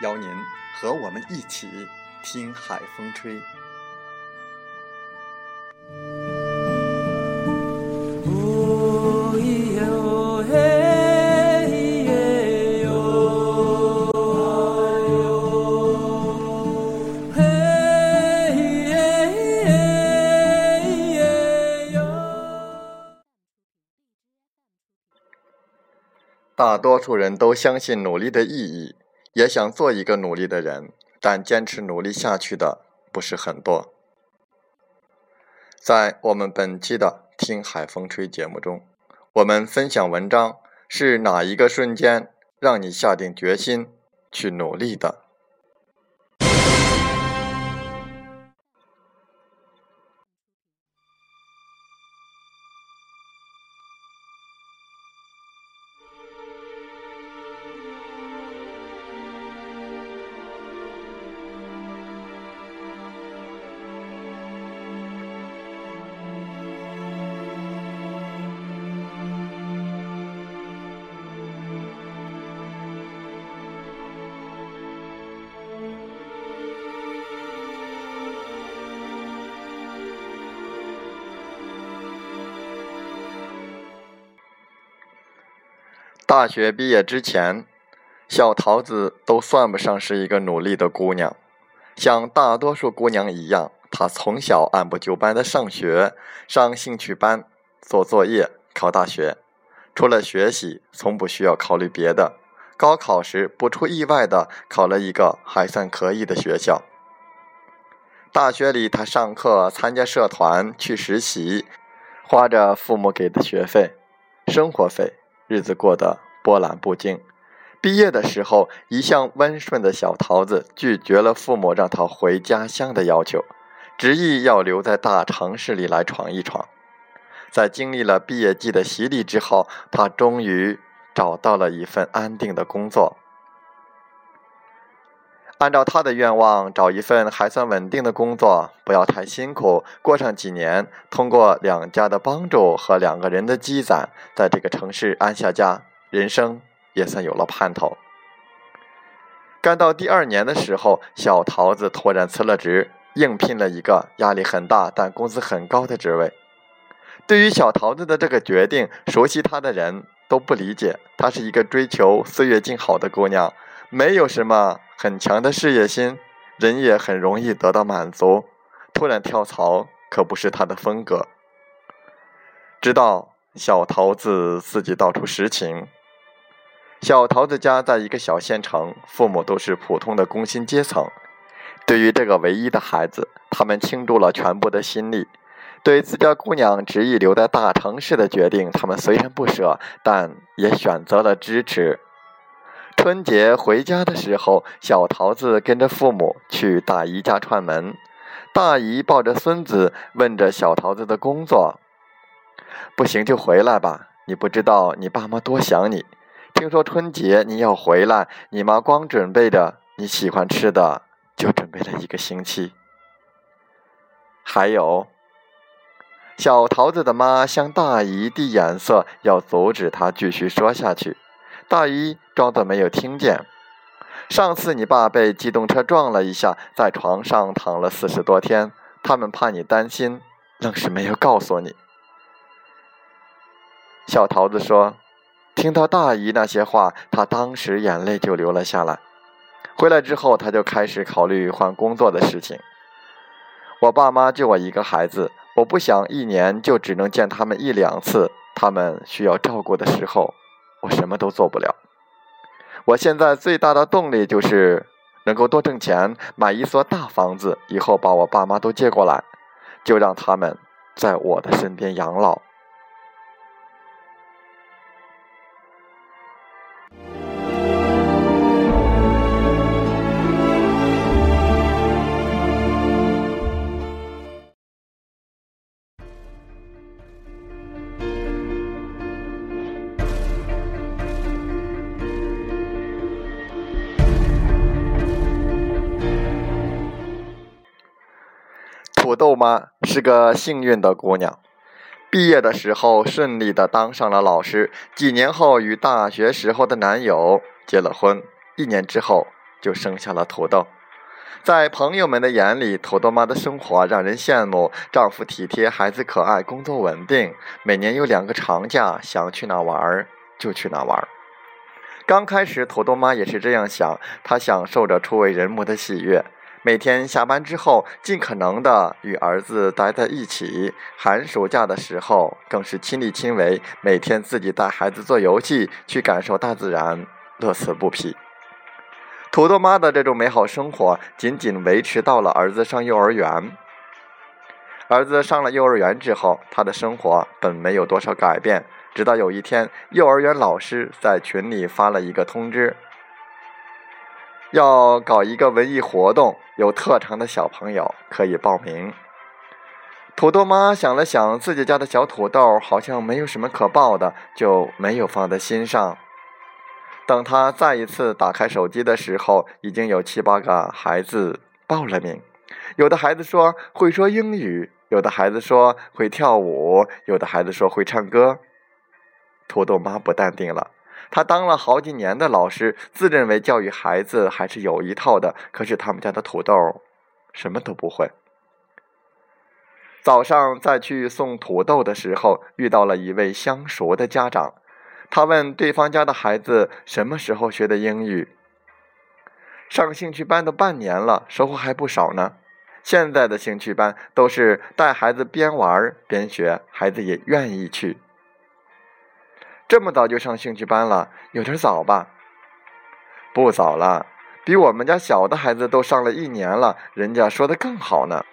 邀您和我们一起听海风吹。大多数人都相信努力的意义。也想做一个努力的人，但坚持努力下去的不是很多。在我们本期的《听海风吹》节目中，我们分享文章是哪一个瞬间让你下定决心去努力的？大学毕业之前，小桃子都算不上是一个努力的姑娘。像大多数姑娘一样，她从小按部就班的上学、上兴趣班、做作业、考大学。除了学习，从不需要考虑别的。高考时，不出意外的考了一个还算可以的学校。大学里，她上课、参加社团、去实习，花着父母给的学费、生活费。日子过得波澜不惊。毕业的时候，一向温顺的小桃子拒绝了父母让她回家乡的要求，执意要留在大城市里来闯一闯。在经历了毕业季的洗礼之后，她终于找到了一份安定的工作。按照他的愿望，找一份还算稳定的工作，不要太辛苦，过上几年，通过两家的帮助和两个人的积攒，在这个城市安下家，人生也算有了盼头。干到第二年的时候，小桃子突然辞了职，应聘了一个压力很大但工资很高的职位。对于小桃子的这个决定，熟悉她的人都不理解，她是一个追求岁月静好的姑娘。没有什么很强的事业心，人也很容易得到满足。突然跳槽可不是他的风格。直到小桃子自己道出实情。小桃子家在一个小县城，父母都是普通的工薪阶层。对于这个唯一的孩子，他们倾注了全部的心力。对自家姑娘执意留在大城市的决定，他们虽然不舍，但也选择了支持。春节回家的时候，小桃子跟着父母去大姨家串门。大姨抱着孙子，问着小桃子的工作：“不行就回来吧，你不知道你爸妈多想你。听说春节你要回来，你妈光准备着你喜欢吃的，就准备了一个星期。还有，小桃子的妈向大姨递眼色，要阻止她继续说下去。”大姨装作没有听见。上次你爸被机动车撞了一下，在床上躺了四十多天，他们怕你担心，愣是没有告诉你。小桃子说：“听到大姨那些话，她当时眼泪就流了下来。回来之后，她就开始考虑换工作的事情。我爸妈就我一个孩子，我不想一年就只能见他们一两次。他们需要照顾的时候，我什么都做不了。我现在最大的动力就是能够多挣钱，买一所大房子，以后把我爸妈都接过来，就让他们在我的身边养老。”土豆妈是个幸运的姑娘，毕业的时候顺利的当上了老师，几年后与大学时候的男友结了婚，一年之后就生下了土豆。在朋友们的眼里，土豆妈的生活让人羡慕，丈夫体贴，孩子可爱，工作稳定，每年有两个长假，想去哪玩就去哪玩。刚开始，土豆妈也是这样想，她享受着初为人母的喜悦。每天下班之后，尽可能的与儿子待在一起。寒暑假的时候，更是亲力亲为，每天自己带孩子做游戏，去感受大自然，乐此不疲。土豆妈的这种美好生活，仅仅维持到了儿子上幼儿园。儿子上了幼儿园之后，他的生活本没有多少改变。直到有一天，幼儿园老师在群里发了一个通知。要搞一个文艺活动，有特长的小朋友可以报名。土豆妈想了想，自己家的小土豆好像没有什么可报的，就没有放在心上。等他再一次打开手机的时候，已经有七八个孩子报了名。有的孩子说会说英语，有的孩子说会跳舞，有的孩子说会唱歌。土豆妈不淡定了。他当了好几年的老师，自认为教育孩子还是有一套的。可是他们家的土豆什么都不会。早上再去送土豆的时候，遇到了一位相熟的家长。他问对方家的孩子什么时候学的英语。上兴趣班都半年了，收获还不少呢。现在的兴趣班都是带孩子边玩边学，孩子也愿意去。这么早就上兴趣班了，有点早吧？不早了，比我们家小的孩子都上了一年了，人家说的更好呢。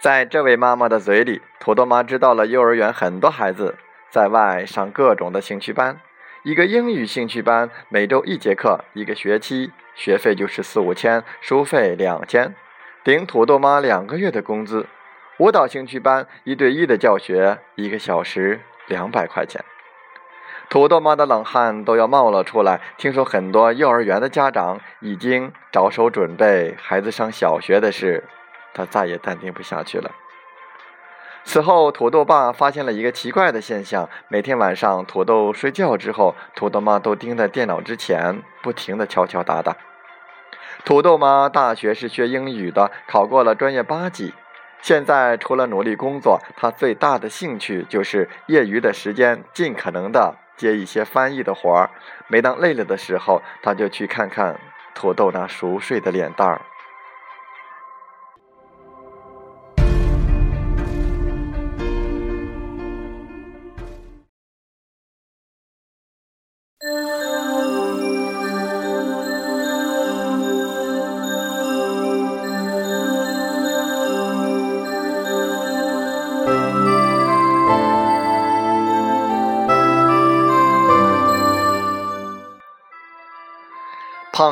在这位妈妈的嘴里，土豆妈知道了幼儿园很多孩子在外上各种的兴趣班。一个英语兴趣班，每周一节课，一个学期学费就是四五千，书费两千，顶土豆妈两个月的工资。舞蹈兴趣班，一对一的教学，一个小时两百块钱。土豆妈的冷汗都要冒了出来。听说很多幼儿园的家长已经着手准备孩子上小学的事，她再也淡定不下去了。此后，土豆爸发现了一个奇怪的现象：每天晚上土豆睡觉之后，土豆妈都盯在电脑之前，不停的敲敲打打。土豆妈大学是学英语的，考过了专业八级。现在除了努力工作，她最大的兴趣就是业余的时间尽可能的。接一些翻译的活儿，每当累了的时候，他就去看看土豆那熟睡的脸蛋儿。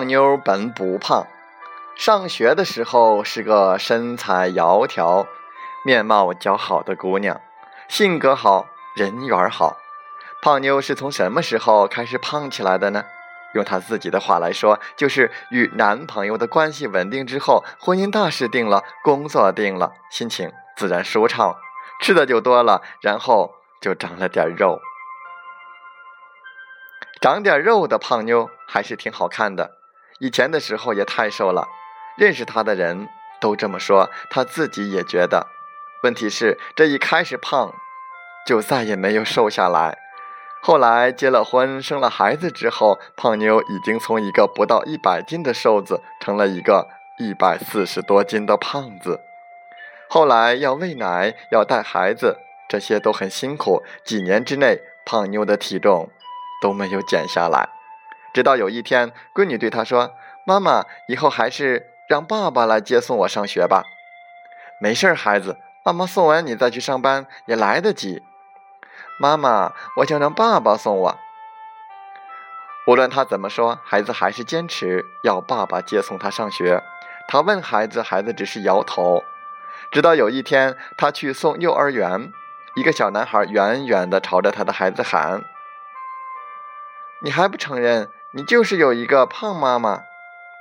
妞本不胖，上学的时候是个身材窈窕、面貌姣好的姑娘，性格好，人缘好。胖妞是从什么时候开始胖起来的呢？用她自己的话来说，就是与男朋友的关系稳定之后，婚姻大事定了，工作定了，心情自然舒畅，吃的就多了，然后就长了点肉。长点肉的胖妞还是挺好看的。以前的时候也太瘦了，认识他的人都这么说，他自己也觉得。问题是这一开始胖，就再也没有瘦下来。后来结了婚，生了孩子之后，胖妞已经从一个不到一百斤的瘦子，成了一个一百四十多斤的胖子。后来要喂奶，要带孩子，这些都很辛苦。几年之内，胖妞的体重都没有减下来。直到有一天，闺女对她说：“妈妈，以后还是让爸爸来接送我上学吧。”“没事儿，孩子，妈妈送完你再去上班也来得及。”妈妈，我想让爸爸送我。无论他怎么说，孩子还是坚持要爸爸接送他上学。他问孩子，孩子只是摇头。直到有一天，他去送幼儿园，一个小男孩远远地朝着他的孩子喊：“你还不承认，你就是有一个胖妈妈？”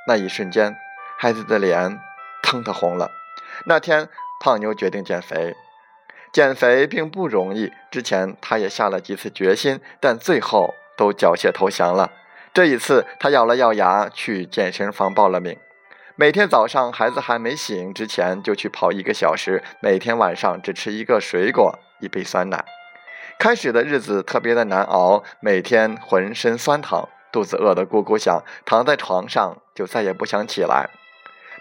那一瞬间，孩子的脸腾的红了。那天，胖妞决定减肥。减肥并不容易，之前他也下了几次决心，但最后都缴械投降了。这一次，他咬了咬牙，去健身房报了名。每天早上孩子还没醒之前就去跑一个小时，每天晚上只吃一个水果，一杯酸奶。开始的日子特别的难熬，每天浑身酸疼，肚子饿得咕咕响，躺在床上就再也不想起来。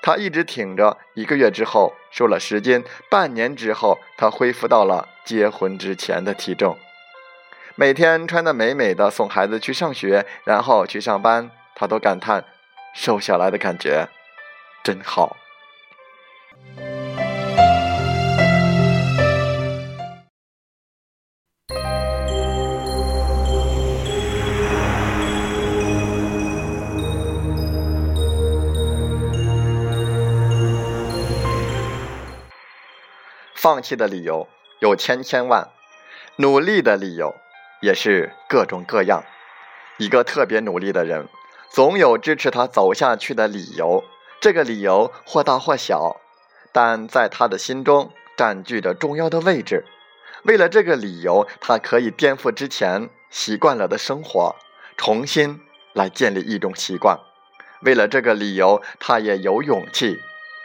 他一直挺着，一个月之后瘦了十斤，半年之后他恢复到了结婚之前的体重。每天穿得美美的送孩子去上学，然后去上班，他都感叹瘦下来的感觉真好。放弃的理由有千千万，努力的理由也是各种各样。一个特别努力的人，总有支持他走下去的理由。这个理由或大或小，但在他的心中占据着重要的位置。为了这个理由，他可以颠覆之前习惯了的生活，重新来建立一种习惯。为了这个理由，他也有勇气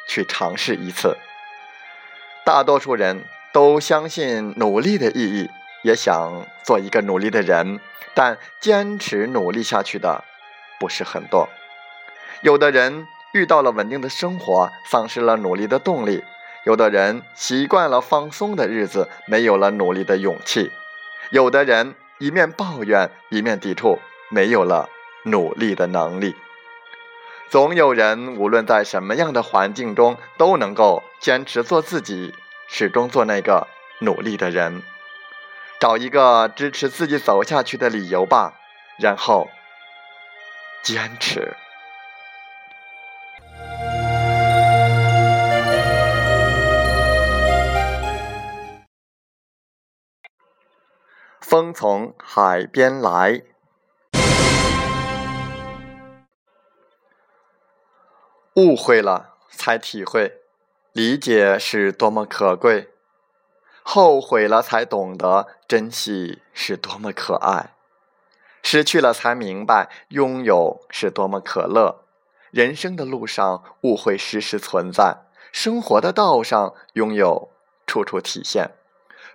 去尝试一次。大多数人都相信努力的意义，也想做一个努力的人，但坚持努力下去的不是很多。有的人遇到了稳定的生活，丧失了努力的动力；有的人习惯了放松的日子，没有了努力的勇气；有的人一面抱怨，一面抵触，没有了努力的能力。总有人，无论在什么样的环境中，都能够坚持做自己，始终做那个努力的人。找一个支持自己走下去的理由吧，然后坚持。风从海边来。误会了，才体会理解是多么可贵；后悔了，才懂得珍惜是多么可爱；失去了，才明白拥有是多么可乐。人生的路上，误会时时存在；生活的道上，拥有处处体现。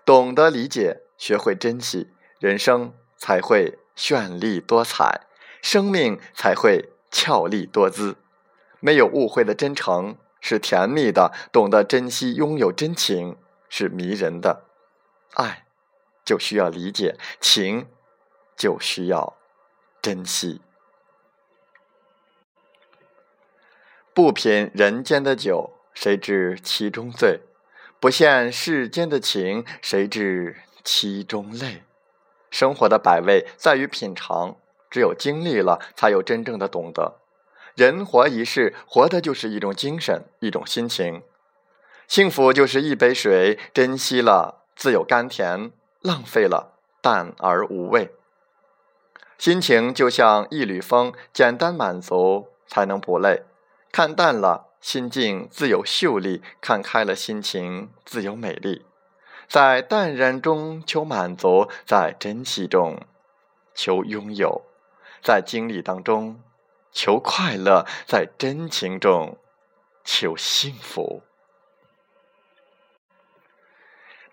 懂得理解，学会珍惜，人生才会绚丽多彩，生命才会俏丽多姿。没有误会的真诚是甜蜜的，懂得珍惜拥有真情是迷人的。爱就需要理解，情就需要珍惜。不品人间的酒，谁知其中醉？不羡世间的情，谁知其中泪？生活的百味在于品尝，只有经历了，才有真正的懂得。人活一世，活的就是一种精神，一种心情。幸福就是一杯水，珍惜了自有甘甜，浪费了淡而无味。心情就像一缕风，简单满足才能不累。看淡了，心境自有秀丽；看开了，心情自有美丽。在淡然中求满足，在珍惜中求拥有，在经历当中。求快乐，在真情中求幸福。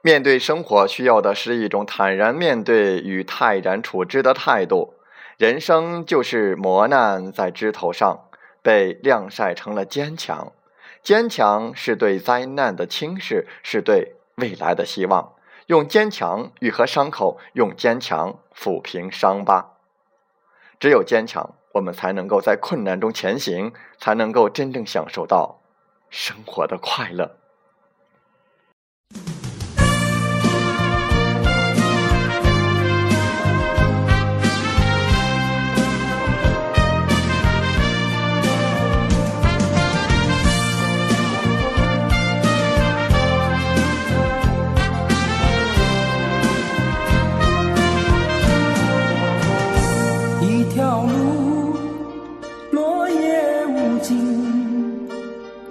面对生活，需要的是一种坦然面对与泰然处之的态度。人生就是磨难在枝头上，被晾晒成了坚强。坚强是对灾难的轻视，是对未来的希望。用坚强愈合伤口，用坚强抚平伤疤。只有坚强，我们才能够在困难中前行，才能够真正享受到生活的快乐。一条路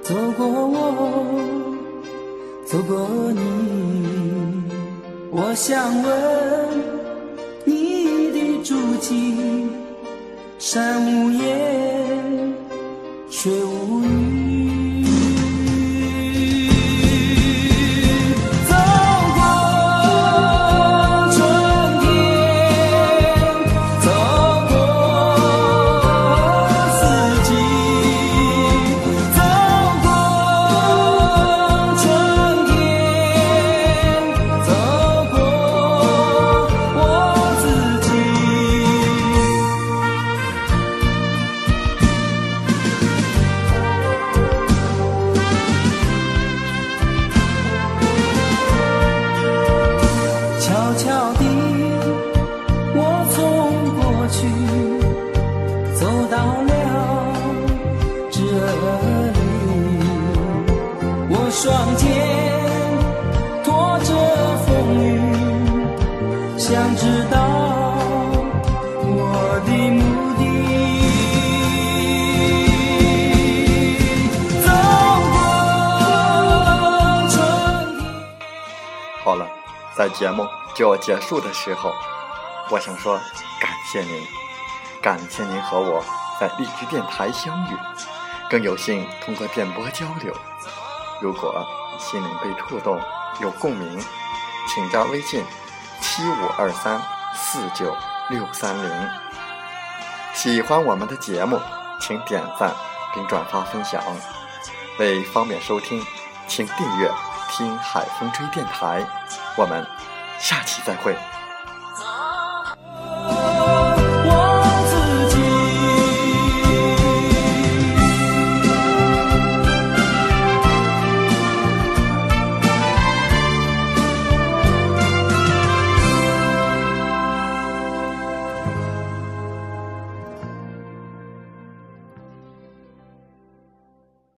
走过我，走过你我想问你的足迹，山无言，水无语。想知道我的目的。走过春天。好了，在节目就要结束的时候，我想说感谢您，感谢您和我在荔枝电台相遇，更有幸通过电波交流。如果心灵被触动，有共鸣，请加微信七五二三四九六三零。喜欢我们的节目，请点赞并转发分享。为方便收听，请订阅“听海风吹电台”。我们下期再会。